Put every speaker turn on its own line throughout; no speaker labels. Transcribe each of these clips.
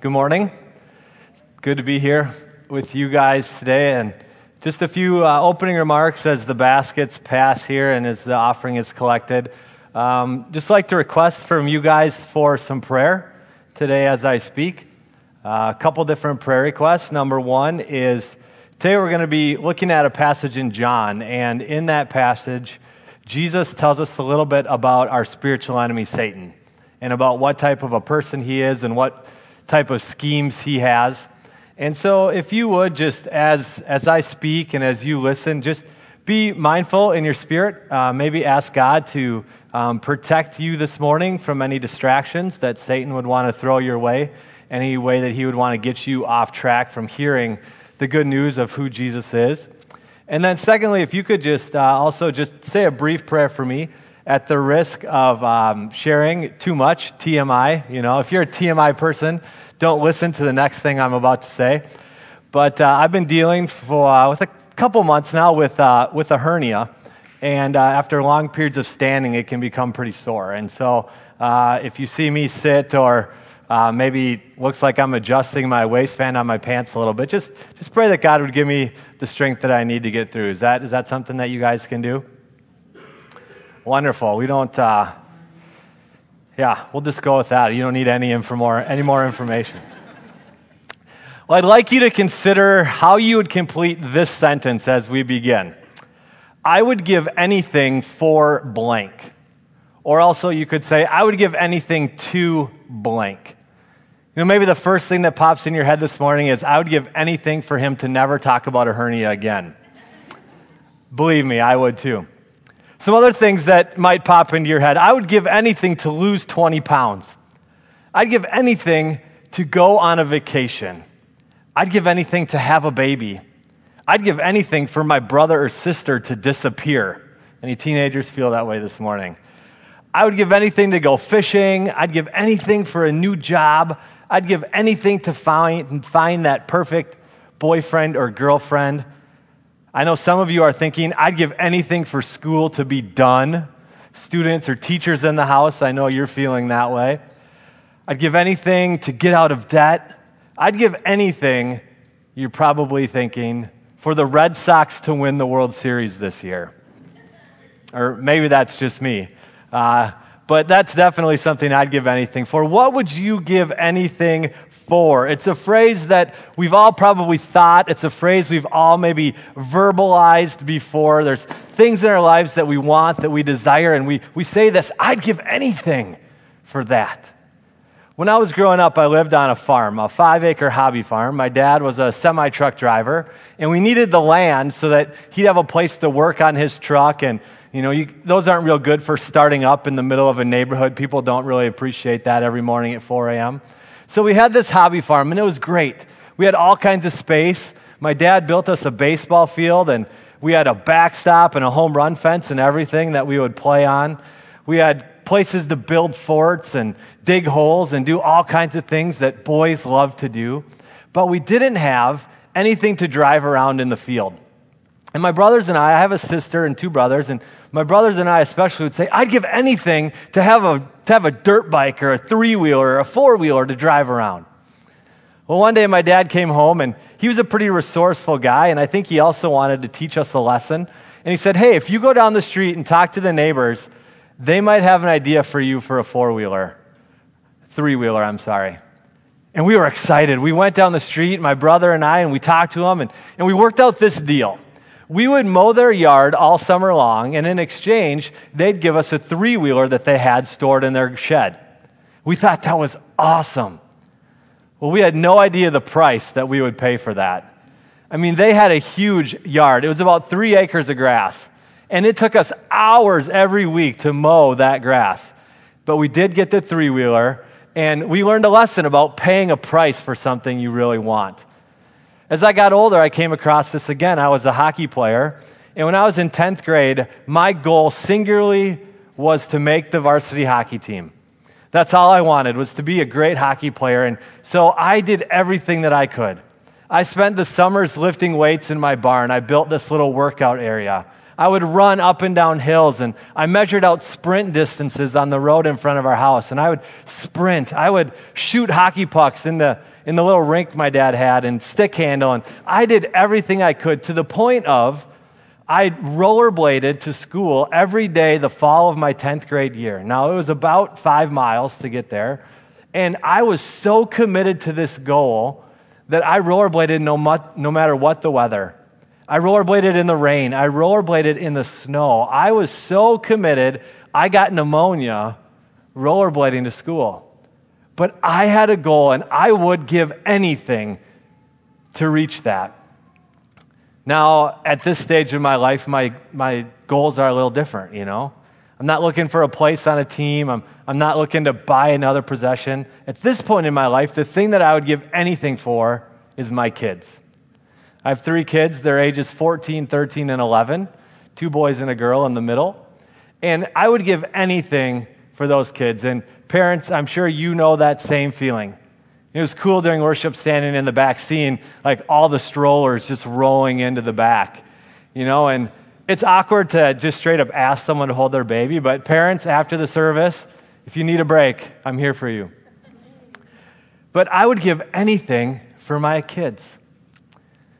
Good morning. Good to be here with you guys today. And just a few uh, opening remarks as the baskets pass here and as the offering is collected. Um, just like to request from you guys for some prayer today as I speak. Uh, a couple different prayer requests. Number one is today we're going to be looking at a passage in John. And in that passage, Jesus tells us a little bit about our spiritual enemy, Satan, and about what type of a person he is and what type of schemes he has. And so, if you would just, as, as I speak and as you listen, just be mindful in your spirit. Uh, maybe ask God to um, protect you this morning from any distractions that Satan would want to throw your way, any way that he would want to get you off track from hearing the good news of who Jesus is. And then, secondly, if you could just uh, also just say a brief prayer for me at the risk of um, sharing too much TMI. You know, if you're a TMI person, don't listen to the next thing I'm about to say. But uh, I've been dealing for, uh, with a couple months now with, uh, with a hernia. And uh, after long periods of standing, it can become pretty sore. And so uh, if you see me sit or uh, maybe looks like I'm adjusting my waistband on my pants a little bit, just, just pray that God would give me the strength that I need to get through. Is that, is that something that you guys can do? Wonderful. We don't, yeah, we'll just go with that. You don't need any, more, any more information. Well, I'd like you to consider how you would complete this sentence as we begin. I would give anything for blank. Or also, you could say, I would give anything to blank. You know, maybe the first thing that pops in your head this morning is, I would give anything for him to never talk about a hernia again. Believe me, I would too. Some other things that might pop into your head. I would give anything to lose 20 pounds. I'd give anything to go on a vacation. I'd give anything to have a baby. I'd give anything for my brother or sister to disappear. Any teenagers feel that way this morning? I would give anything to go fishing. I'd give anything for a new job. I'd give anything to find, find that perfect boyfriend or girlfriend. I know some of you are thinking, I'd give anything for school to be done. Students or teachers in the house, I know you're feeling that way. I'd give anything to get out of debt. I'd give anything, you're probably thinking, for the Red Sox to win the World Series this year. Or maybe that's just me. Uh, but that's definitely something I'd give anything for. What would you give anything It's a phrase that we've all probably thought. It's a phrase we've all maybe verbalized before. There's things in our lives that we want, that we desire, and we, we say this I'd give anything for that. When I was growing up, I lived on a farm, a five acre hobby farm. My dad was a semi truck driver, and we needed the land so that he'd have a place to work on his truck. And, you know, you, those aren't real good for starting up in the middle of a neighborhood. People don't really appreciate that every morning at 4 a.m. So we had this hobby farm, and it was great. We had all kinds of space. My dad built us a baseball field, and we had a backstop and a home run fence and everything that we would play on. We had places to build forts and dig holes and do all kinds of things that boys love to do. But we didn't have anything to drive around in the field. And my brothers and I, I have a sister and two brothers, and my brothers and I especially would say, I'd give anything to have a, to have a dirt bike or a three wheeler or a four wheeler to drive around. Well, one day my dad came home and he was a pretty resourceful guy, and I think he also wanted to teach us a lesson. And he said, Hey, if you go down the street and talk to the neighbors, they might have an idea for you for a four wheeler, three wheeler, I'm sorry. And we were excited. We went down the street, my brother and I, and we talked to them, and, and we worked out this deal we would mow their yard all summer long, and in exchange, they'd give us a three wheeler that they had stored in their shed. We thought that was awesome. Well, we had no idea the price that we would pay for that. I mean, they had a huge yard, it was about three acres of grass, and it took us hours every week to mow that grass. But we did get the three wheeler, and we learned a lesson about paying a price for something you really want. As I got older, I came across this again. I was a hockey player. And when I was in 10th grade, my goal singularly was to make the varsity hockey team. That's all I wanted was to be a great hockey player. And so I did everything that I could. I spent the summers lifting weights in my barn. I built this little workout area. I would run up and down hills, and I measured out sprint distances on the road in front of our house, and I would sprint. I would shoot hockey pucks in the, in the little rink my dad had and stick handle, and I did everything I could to the point of I rollerbladed to school every day the fall of my 10th grade year. Now, it was about five miles to get there, and I was so committed to this goal that I rollerbladed no, no matter what the weather. I rollerbladed in the rain. I rollerbladed in the snow. I was so committed, I got pneumonia rollerblading to school. But I had a goal, and I would give anything to reach that. Now, at this stage in my life, my, my goals are a little different, you know? I'm not looking for a place on a team. I'm, I'm not looking to buy another possession. At this point in my life, the thing that I would give anything for is my kids. I have three kids. They're ages 14, 13, and 11, two boys and a girl in the middle. And I would give anything for those kids. And parents, I'm sure you know that same feeling. It was cool during worship standing in the back, seeing like all the strollers just rolling into the back, you know, and it's awkward to just straight up ask someone to hold their baby, but parents, after the service, if you need a break, I'm here for you. But I would give anything for my kids.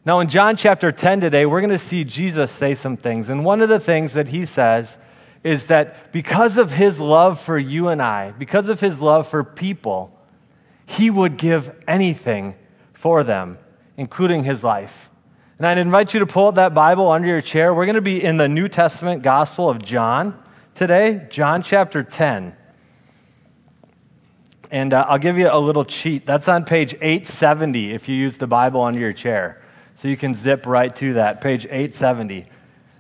Now, in John chapter 10 today, we're going to see Jesus say some things. And one of the things that he says is that because of his love for you and I, because of his love for people, he would give anything for them, including his life. And I'd invite you to pull up that Bible under your chair. We're going to be in the New Testament Gospel of John today, John chapter 10. And uh, I'll give you a little cheat. That's on page 870 if you use the Bible under your chair. So you can zip right to that, page 870.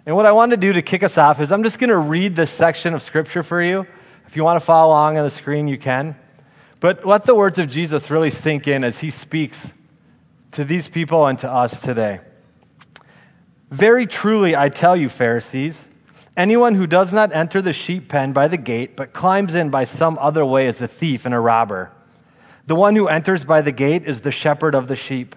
And what I want to do to kick us off is I'm just going to read this section of Scripture for you. If you want to follow along on the screen, you can. But let the words of Jesus really sink in as he speaks to these people and to us today. Very truly, I tell you, Pharisees, anyone who does not enter the sheep pen by the gate, but climbs in by some other way is a thief and a robber. The one who enters by the gate is the shepherd of the sheep.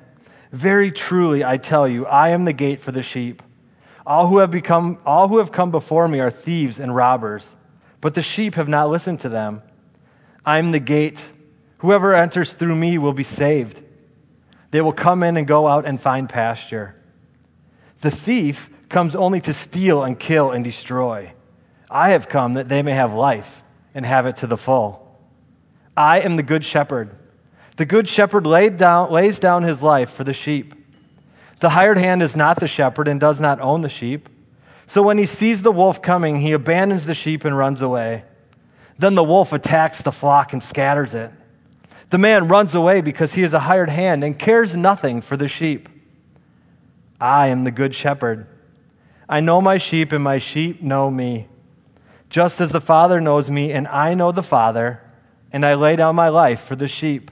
very truly, I tell you, I am the gate for the sheep. All who have become all who have come before me are thieves and robbers, but the sheep have not listened to them. I am the gate. Whoever enters through me will be saved. They will come in and go out and find pasture. The thief comes only to steal and kill and destroy. I have come that they may have life and have it to the full. I am the good shepherd. The good shepherd down, lays down his life for the sheep. The hired hand is not the shepherd and does not own the sheep. So when he sees the wolf coming, he abandons the sheep and runs away. Then the wolf attacks the flock and scatters it. The man runs away because he is a hired hand and cares nothing for the sheep. I am the good shepherd. I know my sheep, and my sheep know me. Just as the Father knows me, and I know the Father, and I lay down my life for the sheep.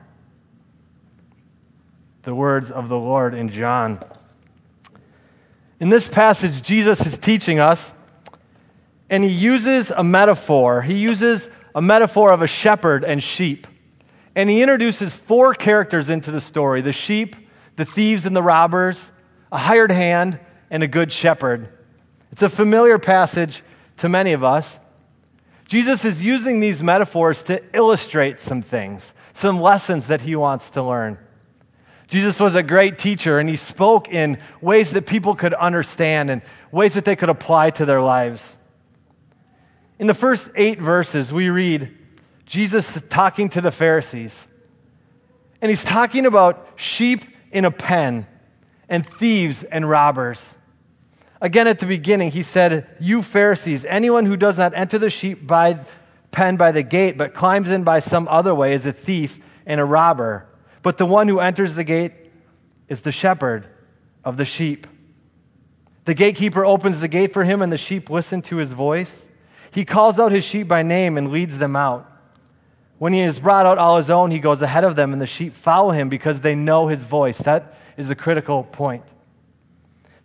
the words of the Lord in John. In this passage, Jesus is teaching us, and he uses a metaphor. He uses a metaphor of a shepherd and sheep. And he introduces four characters into the story the sheep, the thieves and the robbers, a hired hand, and a good shepherd. It's a familiar passage to many of us. Jesus is using these metaphors to illustrate some things, some lessons that he wants to learn. Jesus was a great teacher and he spoke in ways that people could understand and ways that they could apply to their lives. In the first eight verses, we read Jesus talking to the Pharisees. And he's talking about sheep in a pen and thieves and robbers. Again, at the beginning, he said, You Pharisees, anyone who does not enter the sheep by, pen by the gate, but climbs in by some other way, is a thief and a robber. But the one who enters the gate is the shepherd of the sheep. The gatekeeper opens the gate for him, and the sheep listen to his voice. He calls out his sheep by name and leads them out. When he has brought out all his own, he goes ahead of them, and the sheep follow him because they know his voice. That is a critical point.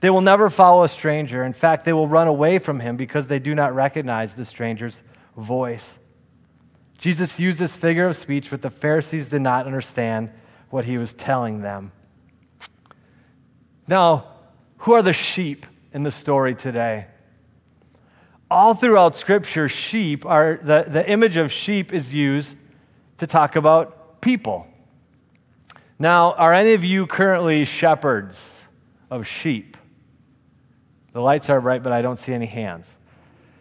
They will never follow a stranger. In fact, they will run away from him because they do not recognize the stranger's voice. Jesus used this figure of speech, but the Pharisees did not understand what he was telling them. Now, who are the sheep in the story today? All throughout Scripture, sheep are the, the image of sheep is used to talk about people. Now, are any of you currently shepherds of sheep? The lights are bright, but I don't see any hands.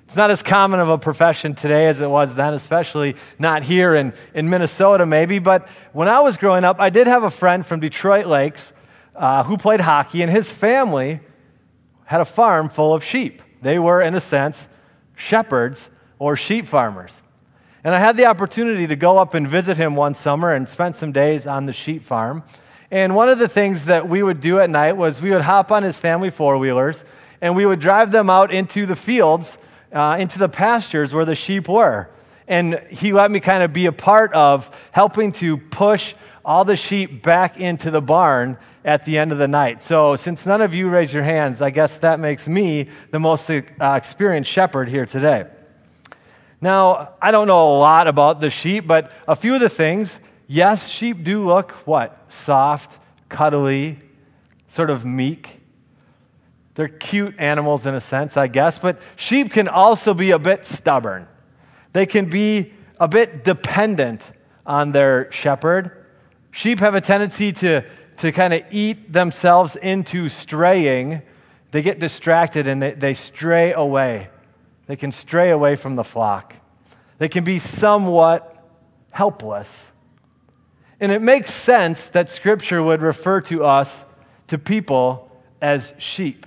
It's not as common of a profession today as it was then, especially not here in, in Minnesota, maybe. But when I was growing up, I did have a friend from Detroit Lakes uh, who played hockey, and his family had a farm full of sheep. They were, in a sense, shepherds or sheep farmers. And I had the opportunity to go up and visit him one summer and spend some days on the sheep farm. And one of the things that we would do at night was we would hop on his family four wheelers and we would drive them out into the fields, uh, into the pastures where the sheep were. And he let me kind of be a part of helping to push all the sheep back into the barn at the end of the night. So, since none of you raised your hands, I guess that makes me the most uh, experienced shepherd here today. Now, I don't know a lot about the sheep, but a few of the things yes, sheep do look what? Soft, cuddly, sort of meek. They're cute animals in a sense, I guess, but sheep can also be a bit stubborn. They can be a bit dependent on their shepherd. Sheep have a tendency to to kind of eat themselves into straying, they get distracted and they, they stray away. They can stray away from the flock. They can be somewhat helpless. And it makes sense that Scripture would refer to us, to people, as sheep.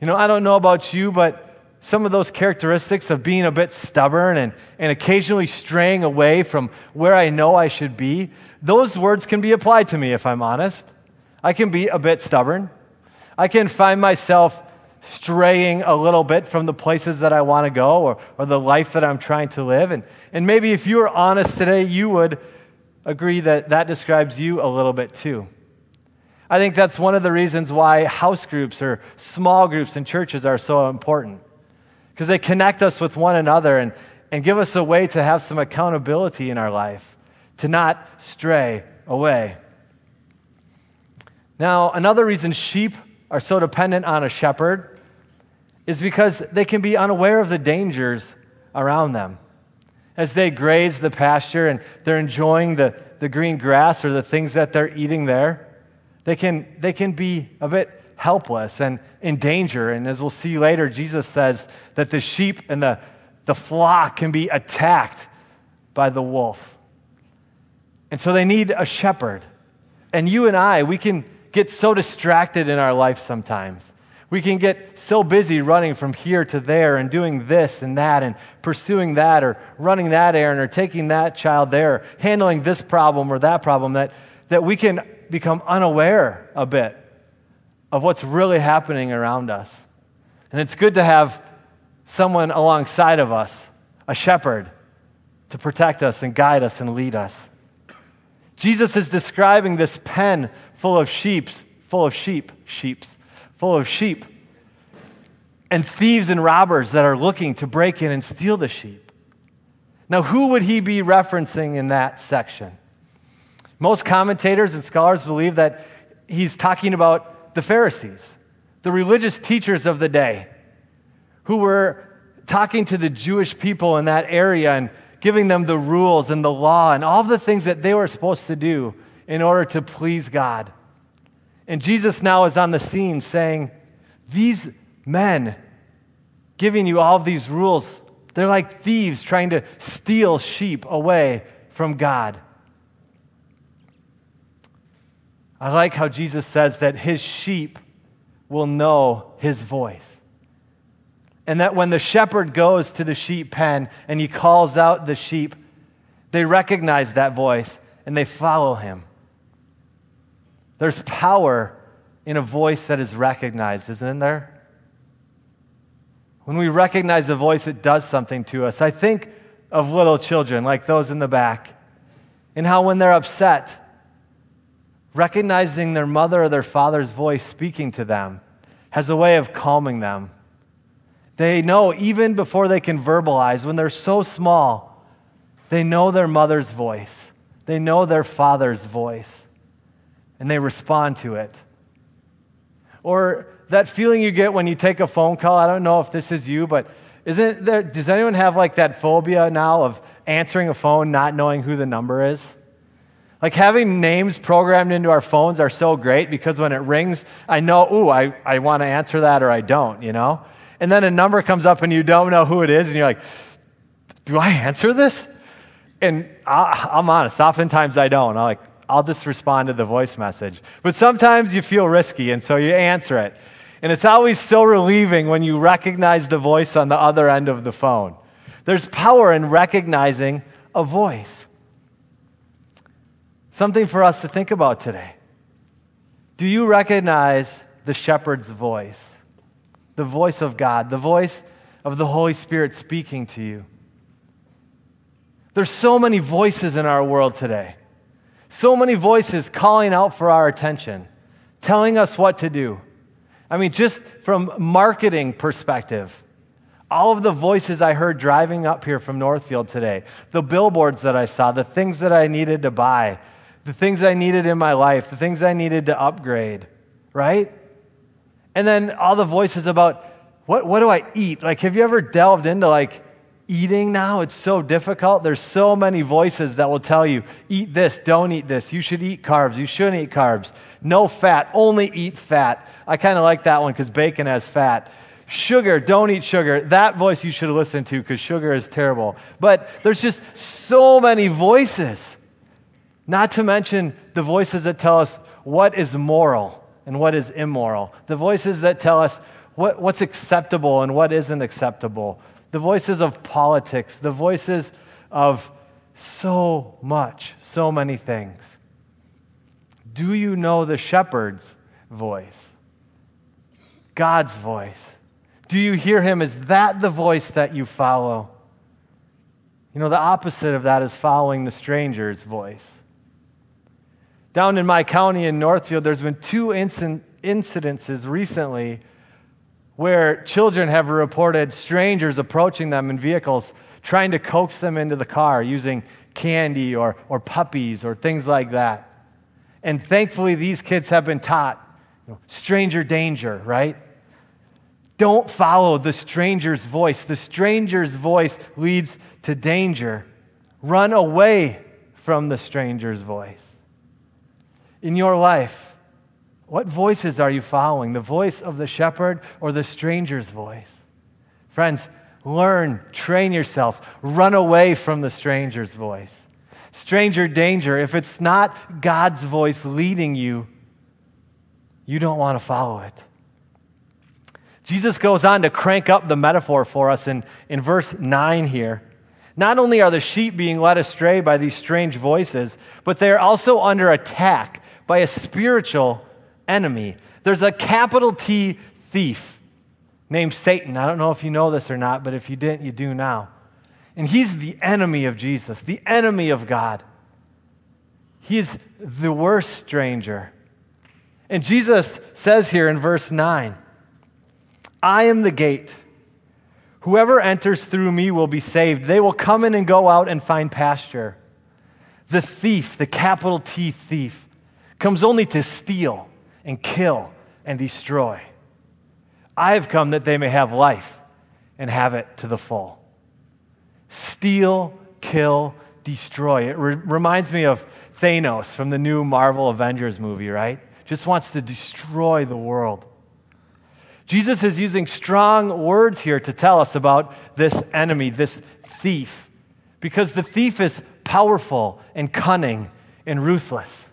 You know, I don't know about you, but some of those characteristics of being a bit stubborn and, and occasionally straying away from where I know I should be, those words can be applied to me if I'm honest. I can be a bit stubborn. I can find myself straying a little bit from the places that I want to go or, or the life that I'm trying to live. And, and maybe if you were honest today, you would agree that that describes you a little bit too. I think that's one of the reasons why house groups or small groups in churches are so important because they connect us with one another and, and give us a way to have some accountability in our life, to not stray away. Now, another reason sheep are so dependent on a shepherd is because they can be unaware of the dangers around them. As they graze the pasture and they're enjoying the, the green grass or the things that they're eating there, they can, they can be a bit helpless and in danger. And as we'll see later, Jesus says that the sheep and the, the flock can be attacked by the wolf. And so they need a shepherd. And you and I, we can get so distracted in our life sometimes. We can get so busy running from here to there and doing this and that and pursuing that or running that errand or taking that child there, handling this problem or that problem that, that we can become unaware a bit of what's really happening around us. And it's good to have someone alongside of us, a shepherd, to protect us and guide us and lead us. Jesus is describing this pen full of sheep, full of sheep, sheeps, full of sheep, and thieves and robbers that are looking to break in and steal the sheep. Now, who would he be referencing in that section? Most commentators and scholars believe that he's talking about the Pharisees, the religious teachers of the day, who were talking to the Jewish people in that area and giving them the rules and the law and all the things that they were supposed to do in order to please God. And Jesus now is on the scene saying, These men giving you all these rules, They're like thieves trying to steal sheep away from God. I like how Jesus says that his sheep will know his voice. And that when the shepherd goes to the sheep pen and he calls out the sheep, they recognize that voice and they follow him. There's power in a voice that is recognized, isn't there? When we recognize a voice, it does something to us. I think of little children, like those in the back, and how when they're upset, recognizing their mother or their father's voice speaking to them has a way of calming them. They know even before they can verbalize, when they're so small, they know their mother's voice, they know their father's voice, and they respond to it. Or that feeling you get when you take a phone call. I don't know if this is you, but isn't there, does anyone have like that phobia now of answering a phone not knowing who the number is? Like having names programmed into our phones are so great because when it rings, I know, ooh, I, I want to answer that or I don't, you know? And then a number comes up and you don't know who it is, and you're like, do I answer this? And I, I'm honest, oftentimes I don't. I'm like, I'll just respond to the voice message. But sometimes you feel risky, and so you answer it. And it's always so relieving when you recognize the voice on the other end of the phone. There's power in recognizing a voice. Something for us to think about today. Do you recognize the shepherd's voice? The voice of God, the voice of the Holy Spirit speaking to you. There's so many voices in our world today. So many voices calling out for our attention, telling us what to do. I mean, just from marketing perspective, all of the voices I heard driving up here from Northfield today, the billboards that I saw, the things that I needed to buy, the things I needed in my life, the things I needed to upgrade, right? And then all the voices about what, what do I eat? Like, have you ever delved into like eating now? It's so difficult. There's so many voices that will tell you eat this, don't eat this. You should eat carbs, you shouldn't eat carbs. No fat, only eat fat. I kind of like that one because bacon has fat. Sugar, don't eat sugar. That voice you should listen to because sugar is terrible. But there's just so many voices. Not to mention the voices that tell us what is moral and what is immoral. The voices that tell us what, what's acceptable and what isn't acceptable. The voices of politics. The voices of so much, so many things. Do you know the shepherd's voice? God's voice. Do you hear him? Is that the voice that you follow? You know, the opposite of that is following the stranger's voice. Down in my county in Northfield, there's been two inc- incidences recently where children have reported strangers approaching them in vehicles, trying to coax them into the car using candy or, or puppies or things like that. And thankfully, these kids have been taught you know, stranger danger, right? Don't follow the stranger's voice. The stranger's voice leads to danger. Run away from the stranger's voice in your life, what voices are you following? The voice of the shepherd or the stranger's voice? Friends, learn, train yourself, run away from the stranger's voice. Stranger danger, if it's not God's voice leading you, you don't want to follow it. Jesus goes on to crank up the metaphor for us in, in verse 9 here. Not only are the sheep being led astray by these strange voices, but they are also under attack by a spiritual enemy. There's a capital T thief named Satan. I don't know if you know this or not, but if you didn't, you do now. And he's the enemy of Jesus, the enemy of God. He's the worst stranger. And Jesus says here in verse 9, I am the gate. Whoever enters through me will be saved. They will come in and go out and find pasture. The thief, the capital T thief, comes only to steal and kill and destroy. I have come that they may have life and have it to the full. Steal, kill, destroy. It re- reminds me of Thanos from the new Marvel Avengers movie, right? Just wants to destroy the world. Jesus is using strong words here to tell us about this enemy, this thief, because the thief is powerful and cunning and ruthless.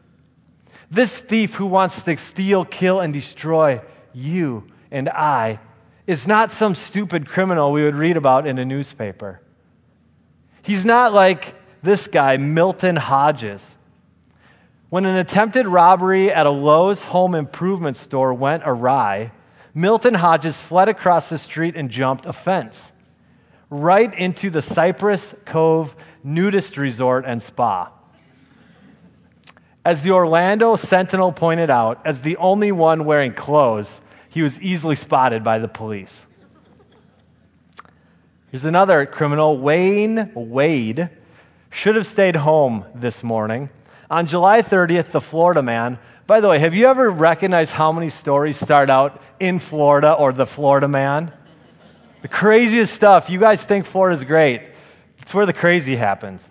This thief who wants to steal, kill, and destroy you and I is not some stupid criminal we would read about in a newspaper. He's not like this guy, Milton Hodges. When an attempted robbery at a Lowe's home improvement store went awry, Milton Hodges fled across the street and jumped a fence right into the Cypress Cove nudist resort and spa. As the Orlando Sentinel pointed out, as the only one wearing clothes, he was easily spotted by the police. Here's another criminal, Wayne Wade, should have stayed home this morning. On July 30th, the Florida man, by the way, have you ever recognized how many stories start out in Florida or the Florida man? The craziest stuff. You guys think Florida's great. It's where the crazy happens.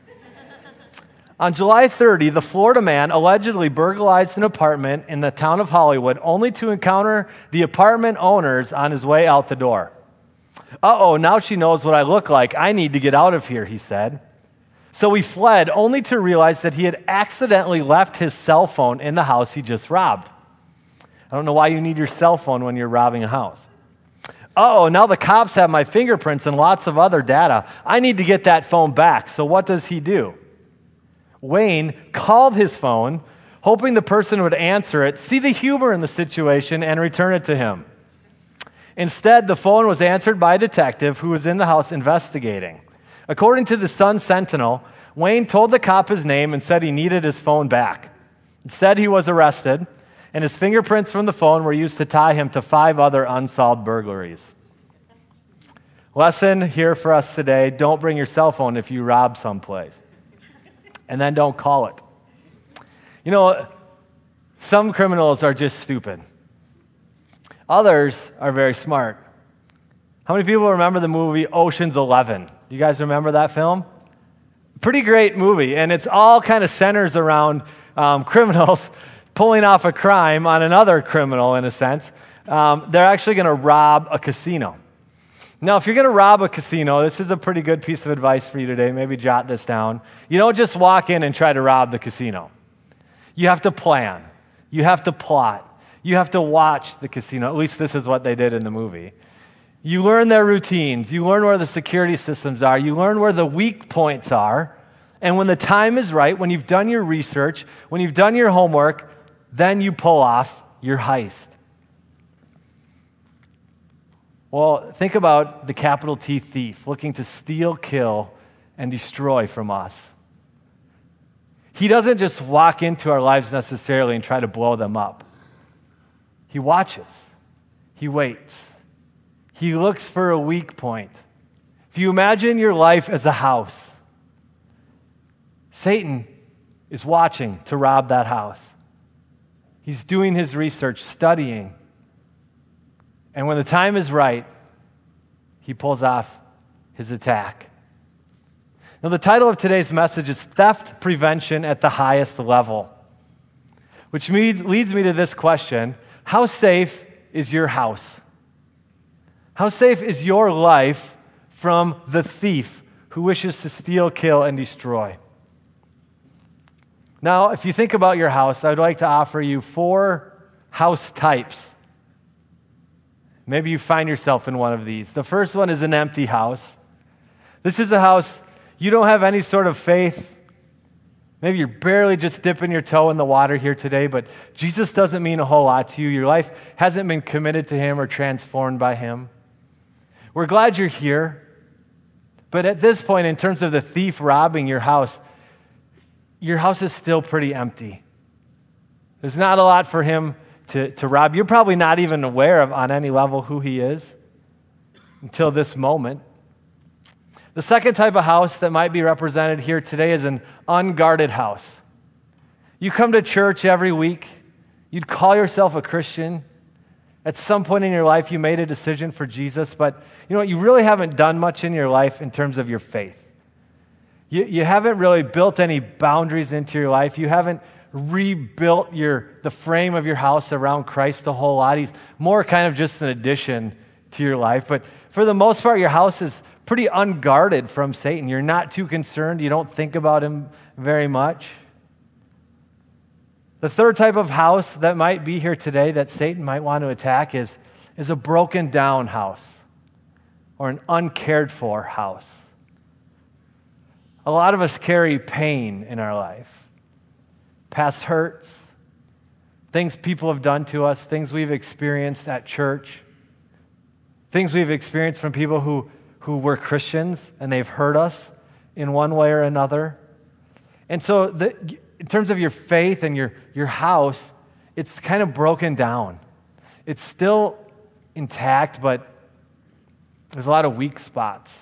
On July 30, the Florida man allegedly burglarized an apartment in the town of Hollywood only to encounter the apartment owners on his way out the door. Uh oh, now she knows what I look like. I need to get out of here, he said. So he fled only to realize that he had accidentally left his cell phone in the house he just robbed. I don't know why you need your cell phone when you're robbing a house. oh, now the cops have my fingerprints and lots of other data. I need to get that phone back. So what does he do? Wayne called his phone, hoping the person would answer it, see the humor in the situation, and return it to him. Instead, the phone was answered by a detective who was in the house investigating. According to the Sun Sentinel, Wayne told the cop his name and said he needed his phone back. Instead, he was arrested, and his fingerprints from the phone were used to tie him to five other unsolved burglaries. Lesson here for us today don't bring your cell phone if you rob someplace and then don't call it. You know, some criminals are just stupid, others are very smart. How many people remember the movie Ocean's Eleven? Do you guys remember that film? Pretty great movie, and it's all kind of centers around um, criminals pulling off a crime on another criminal, in a sense. Um, they're actually going to rob a casino. Now, if you're going to rob a casino, this is a pretty good piece of advice for you today. Maybe jot this down. You don't just walk in and try to rob the casino. You have to plan. You have to plot. You have to watch the casino. At least this is what they did in the movie. You learn their routines. You learn where the security systems are. You learn where the weak points are. And when the time is right, when you've done your research, when you've done your homework, then you pull off your heist. Well, think about the capital T thief looking to steal, kill, and destroy from us. He doesn't just walk into our lives necessarily and try to blow them up. He watches, he waits, he looks for a weak point. If you imagine your life as a house, Satan is watching to rob that house. He's doing his research, studying, and when the time is right, he pulls off his attack. Now, the title of today's message is Theft Prevention at the Highest Level, which leads me to this question How safe is your house? How safe is your life from the thief who wishes to steal, kill, and destroy? Now, if you think about your house, I'd like to offer you four house types Maybe you find yourself in one of these. The first one is an empty house. This is a house you don't have any sort of faith. Maybe you're barely just dipping your toe in the water here today, but Jesus doesn't mean a whole lot to you. Your life hasn't been committed to Him or transformed by Him. We're glad you're here. But at this point, in terms of the thief robbing your house, your house is still pretty empty. There's not a lot for him to, to rob. You're probably not even aware of on any level who he is until this moment. The second type of house that might be represented here today is an unguarded house. You come to church every week, you'd call yourself a Christian. At some point in your life, you made a decision for Jesus, but you know what? You really haven't done much in your life in terms of your faith. You, you haven't really built any boundaries into your life. You haven't rebuilt your, the frame of your house around Christ a whole lot. He's more kind of just an addition to your life. But for the most part, your house is pretty unguarded from Satan. You're not too concerned. You don't think about him very much. The third type of house that might be here today that Satan might want to attack is, is a broken down house or an uncared for house. A lot of us carry pain in our life past hurts, things people have done to us, things we've experienced at church, things we've experienced from people who, who were Christians and they've hurt us in one way or another. And so, the, in terms of your faith and your, your house, it's kind of broken down. It's still intact, but there's a lot of weak spots.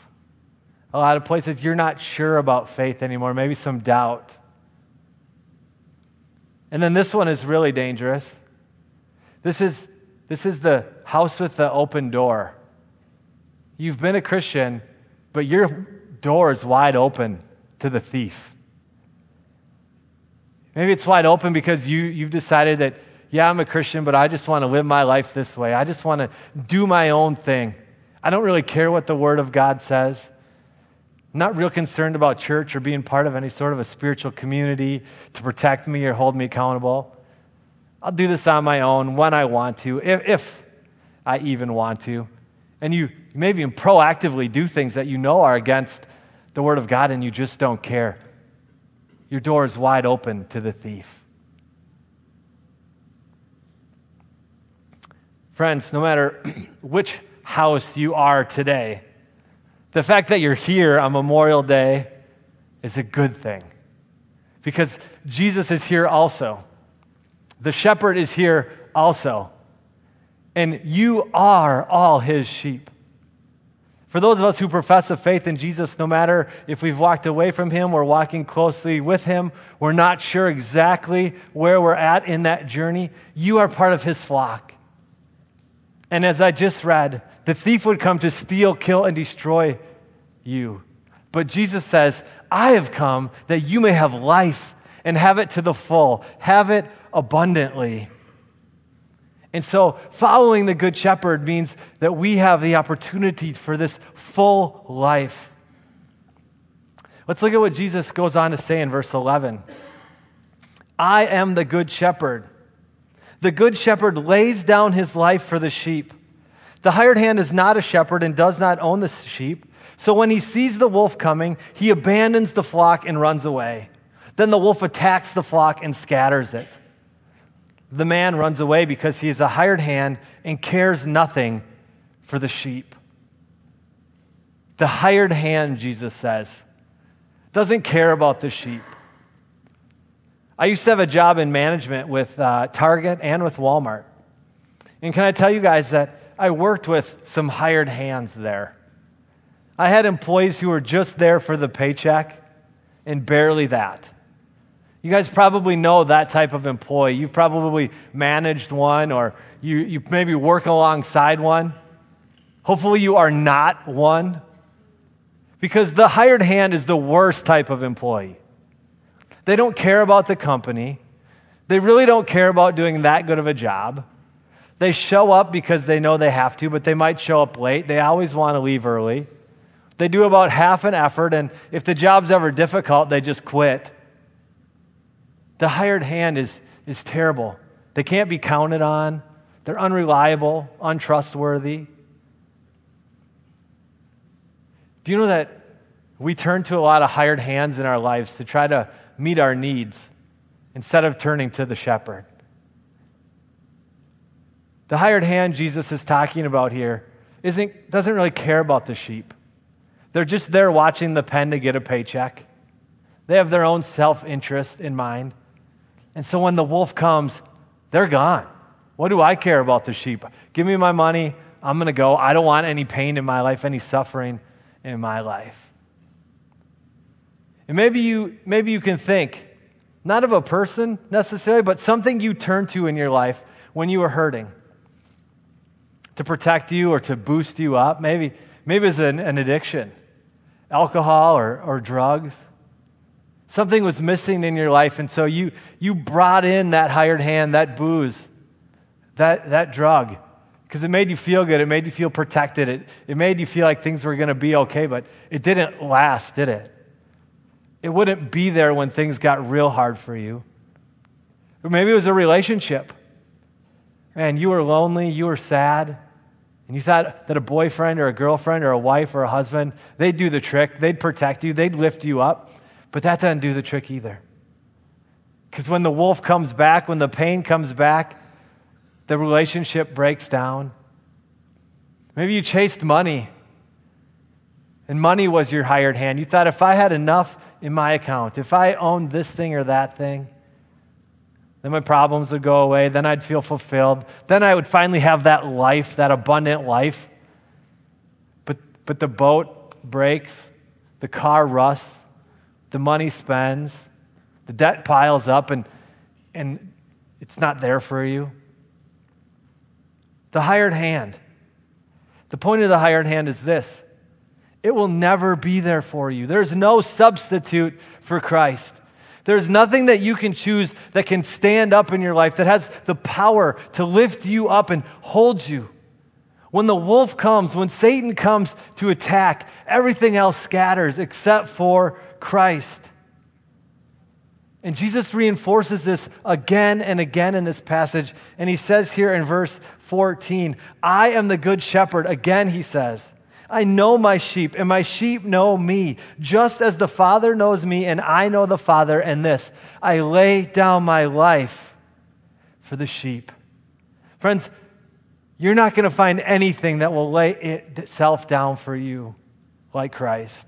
A lot of places you're not sure about faith anymore, maybe some doubt. And then this one is really dangerous. This is, this is the house with the open door. You've been a Christian, but your door is wide open to the thief. Maybe it's wide open because you, you've decided that, yeah, I'm a Christian, but I just want to live my life this way. I just want to do my own thing. I don't really care what the Word of God says. Not real concerned about church or being part of any sort of a spiritual community to protect me or hold me accountable. I'll do this on my own when I want to, if, if I even want to. And you, you maybe even proactively do things that you know are against the Word of God and you just don't care. Your door is wide open to the thief. Friends, no matter which house you are today, the fact that you're here on Memorial Day is a good thing because Jesus is here also. The shepherd is here also. And you are all his sheep. For those of us who profess a faith in Jesus, no matter if we've walked away from him or walking closely with him, we're not sure exactly where we're at in that journey, you are part of his flock. And as I just read, the thief would come to steal, kill, and destroy you. But Jesus says, I have come that you may have life and have it to the full, have it abundantly. And so, following the Good Shepherd means that we have the opportunity for this full life. Let's look at what Jesus goes on to say in verse 11 I am the Good Shepherd. The Good Shepherd lays down his life for the sheep. The hired hand is not a shepherd and does not own the sheep. So when he sees the wolf coming, he abandons the flock and runs away. Then the wolf attacks the flock and scatters it. The man runs away because he is a hired hand and cares nothing for the sheep. The hired hand, Jesus says, doesn't care about the sheep. I used to have a job in management with uh, Target and with Walmart. And can I tell you guys that I worked with some hired hands there? I had employees who were just there for the paycheck and barely that. You guys probably know that type of employee. You've probably managed one or you, you maybe work alongside one. Hopefully, you are not one because the hired hand is the worst type of employee. They don't care about the company, they really don't care about doing that good of a job. They show up because they know they have to, but they might show up late. They always want to leave early. They do about half an effort, and if the job's ever difficult, they just quit. The hired hand is, is terrible. They can't be counted on, they're unreliable, untrustworthy. Do you know that we turn to a lot of hired hands in our lives to try to meet our needs instead of turning to the shepherd? The hired hand Jesus is talking about here isn't, doesn't really care about the sheep. They're just there watching the pen to get a paycheck. They have their own self interest in mind. And so when the wolf comes, they're gone. What do I care about the sheep? Give me my money. I'm going to go. I don't want any pain in my life, any suffering in my life. And maybe you, maybe you can think, not of a person necessarily, but something you turn to in your life when you are hurting to protect you or to boost you up. Maybe, maybe it's an, an addiction alcohol or, or drugs, Something was missing in your life, and so you, you brought in that hired hand, that booze, that, that drug, because it made you feel good. It made you feel protected. It, it made you feel like things were going to be okay, but it didn't last, did it? It wouldn't be there when things got real hard for you. Or maybe it was a relationship. Man, you were lonely, you were sad, and you thought that a boyfriend or a girlfriend or a wife or a husband, they'd do the trick, they'd protect you, they'd lift you up. But that doesn't do the trick either. Because when the wolf comes back, when the pain comes back, the relationship breaks down. Maybe you chased money, and money was your hired hand. You thought if I had enough in my account, if I owned this thing or that thing, then my problems would go away. Then I'd feel fulfilled. Then I would finally have that life, that abundant life. But, but the boat breaks, the car rusts, the money spends, the debt piles up, and, and it's not there for you. The hired hand. The point of the hired hand is this it will never be there for you. There's no substitute for Christ. There's nothing that you can choose that can stand up in your life that has the power to lift you up and hold you. When the wolf comes, when Satan comes to attack, everything else scatters except for Christ. And Jesus reinforces this again and again in this passage. And he says here in verse 14, I am the good shepherd. Again, he says, I know my sheep, and my sheep know me, just as the Father knows me, and I know the Father. And this, I lay down my life for the sheep. Friends, you're not going to find anything that will lay itself down for you like Christ.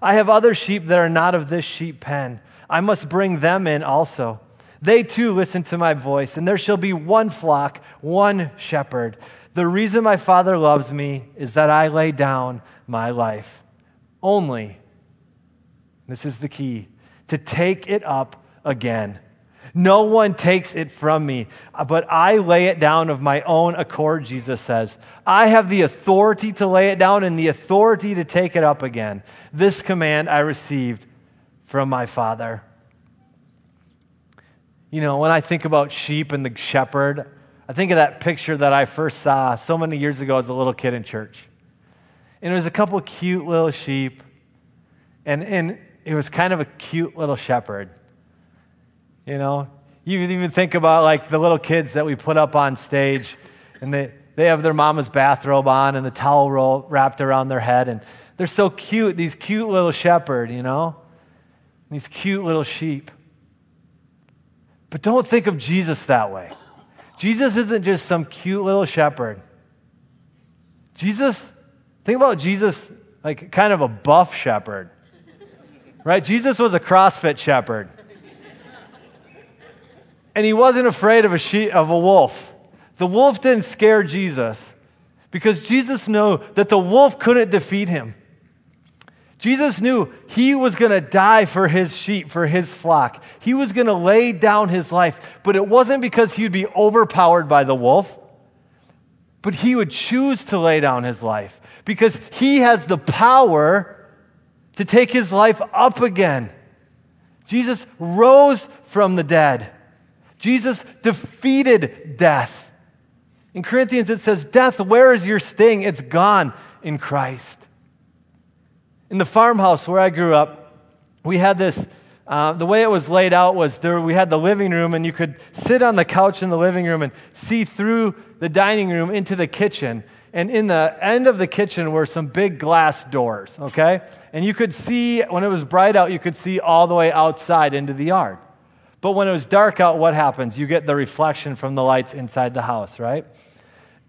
I have other sheep that are not of this sheep pen. I must bring them in also. They too listen to my voice, and there shall be one flock, one shepherd. The reason my Father loves me is that I lay down my life. Only, this is the key, to take it up again. No one takes it from me, but I lay it down of my own accord, Jesus says. I have the authority to lay it down and the authority to take it up again. This command I received from my Father. You know, when I think about sheep and the shepherd, I think of that picture that I first saw so many years ago as a little kid in church. And it was a couple cute little sheep, and, and it was kind of a cute little shepherd. You know, you even think about like the little kids that we put up on stage, and they, they have their mama's bathrobe on and the towel roll wrapped around their head, and they're so cute, these cute little shepherd, you know, these cute little sheep. But don't think of Jesus that way. Jesus isn't just some cute little shepherd. Jesus, think about Jesus like kind of a buff shepherd, right? Jesus was a CrossFit shepherd and he wasn't afraid of a, sheep, of a wolf. The wolf didn't scare Jesus because Jesus knew that the wolf couldn't defeat him. Jesus knew he was going to die for his sheep, for his flock. He was going to lay down his life, but it wasn't because he would be overpowered by the wolf, but he would choose to lay down his life because he has the power to take his life up again. Jesus rose from the dead. Jesus defeated death. In Corinthians, it says, Death, where is your sting? It's gone in Christ. In the farmhouse where I grew up, we had this. Uh, the way it was laid out was there we had the living room and you could sit on the couch in the living room and see through the dining room into the kitchen and in the end of the kitchen were some big glass doors okay and you could see when it was bright out you could see all the way outside into the yard but when it was dark out, what happens? You get the reflection from the lights inside the house, right?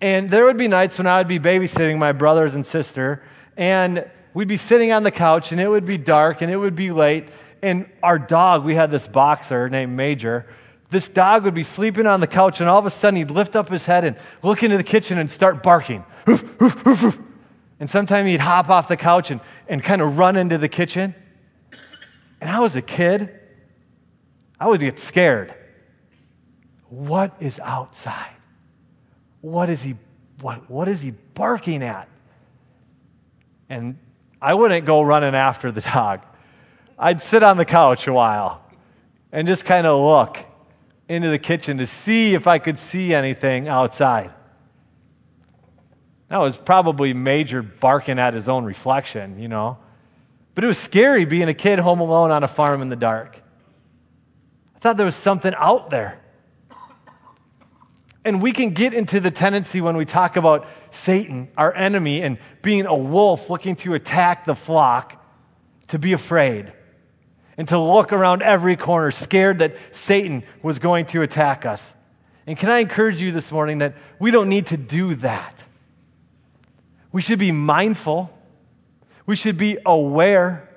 And there would be nights when I would be babysitting my brothers and sister, and we'd be sitting on the couch, and it would be dark, and it would be late, and our dog, we had this boxer named Major, this dog would be sleeping on the couch, and all of a sudden he'd lift up his head and look into the kitchen and start barking. and sometimes he'd hop off the couch and, and kind of run into the kitchen. And I was a kid, I would get scared. What is outside? What is he what, what is he barking at? And I wouldn't go running after the dog. I'd sit on the couch a while and just kind of look into the kitchen to see if I could see anything outside. That was probably Major barking at his own reflection, you know. But it was scary being a kid home alone on a farm in the dark. I thought there was something out there. And we can get into the tendency when we talk about Satan, our enemy, and being a wolf looking to attack the flock, to be afraid and to look around every corner, scared that Satan was going to attack us. And can I encourage you this morning that we don't need to do that? We should be mindful, we should be aware,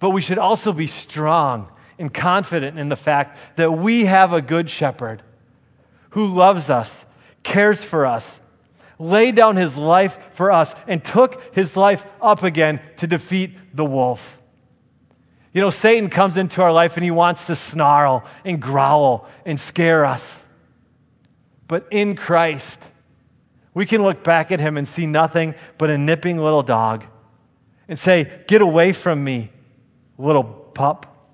but we should also be strong and confident in the fact that we have a good shepherd who loves us, cares for us, laid down his life for us, and took his life up again to defeat the wolf. You know, Satan comes into our life and he wants to snarl and growl and scare us. But in Christ, we can look back at him and see nothing but a nipping little dog and say, Get away from me, little pup.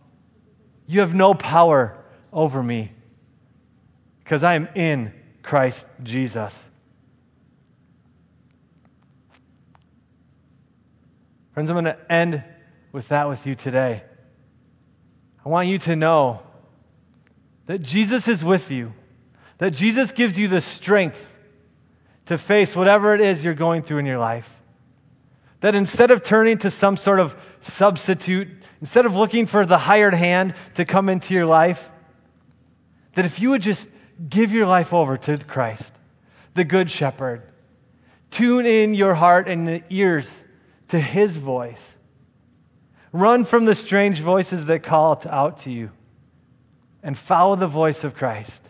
You have no power over me because I am in Christ Jesus. Friends, I'm going to end with that with you today. I want you to know that Jesus is with you, that Jesus gives you the strength to face whatever it is you're going through in your life. That instead of turning to some sort of substitute, instead of looking for the hired hand to come into your life, that if you would just give your life over to Christ, the Good Shepherd, tune in your heart and the ears to His voice. Run from the strange voices that call out to you and follow the voice of Christ.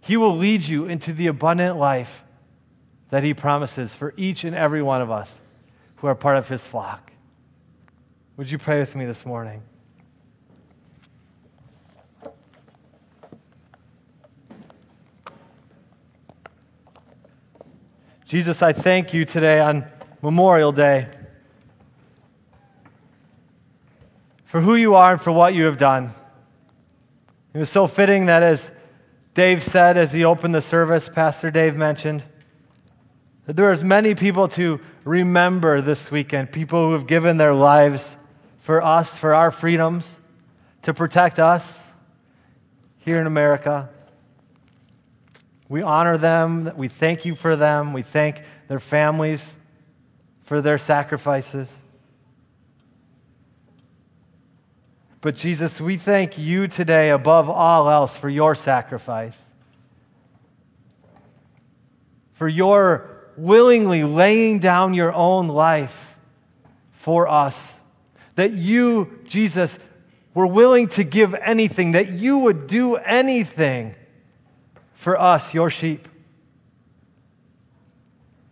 He will lead you into the abundant life that He promises for each and every one of us who are part of His flock. Would you pray with me this morning? Jesus, I thank you today on Memorial Day for who you are and for what you have done. It was so fitting that as Dave said as he opened the service, Pastor Dave mentioned, that there are many people to remember this weekend, people who have given their lives for us, for our freedoms, to protect us here in America. We honor them. We thank you for them. We thank their families for their sacrifices. But Jesus, we thank you today above all else for your sacrifice, for your willingly laying down your own life for us. That you, Jesus, were willing to give anything, that you would do anything for us, your sheep.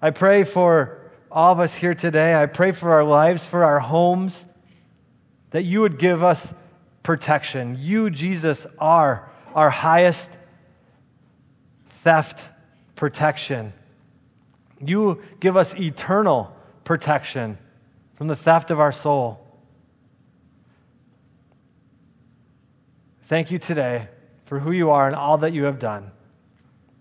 I pray for all of us here today. I pray for our lives, for our homes that you would give us protection. You, Jesus, are our highest theft protection. You give us eternal protection from the theft of our soul. Thank you today for who you are and all that you have done.